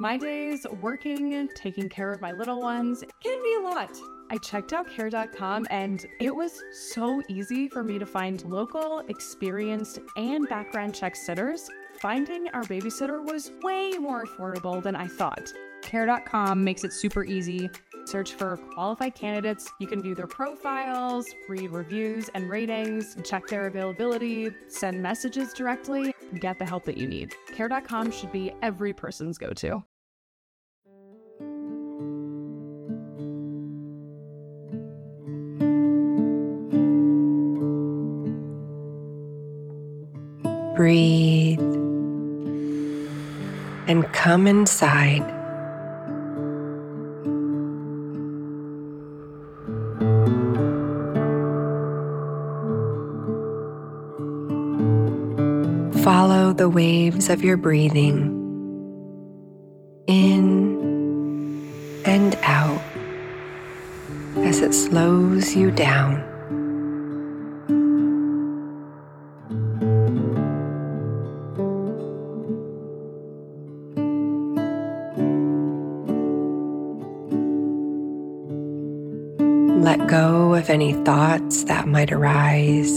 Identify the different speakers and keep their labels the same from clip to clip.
Speaker 1: My days working, taking care of my little ones can be a lot. I checked out care.com and it was so easy for me to find local, experienced, and background check sitters. Finding our babysitter was way more affordable than I thought. Care.com makes it super easy. Search for qualified candidates. You can view their profiles, read reviews and ratings, check their availability, send messages directly, get the help that you need. Care.com should be every person's go to.
Speaker 2: Breathe and come inside. Follow the waves of your breathing in and out as it slows you down. Let go of any thoughts that might arise,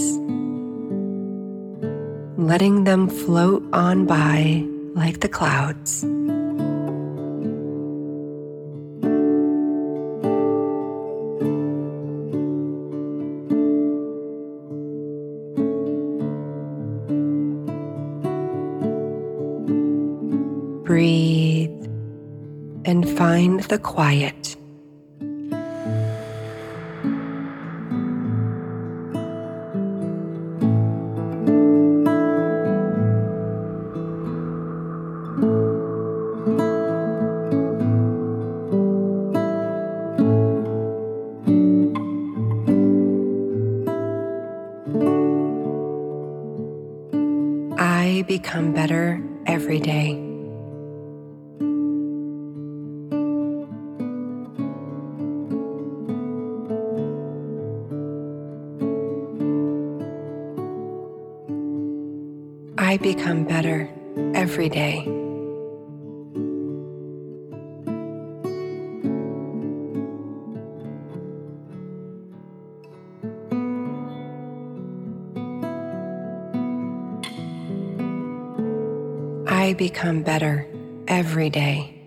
Speaker 2: letting them float on by like the clouds. Breathe and find the quiet. Become better every day. I become better every day.
Speaker 3: Become better every day.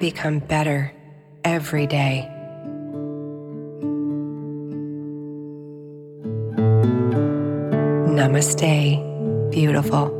Speaker 3: Become better every day. Namaste, beautiful.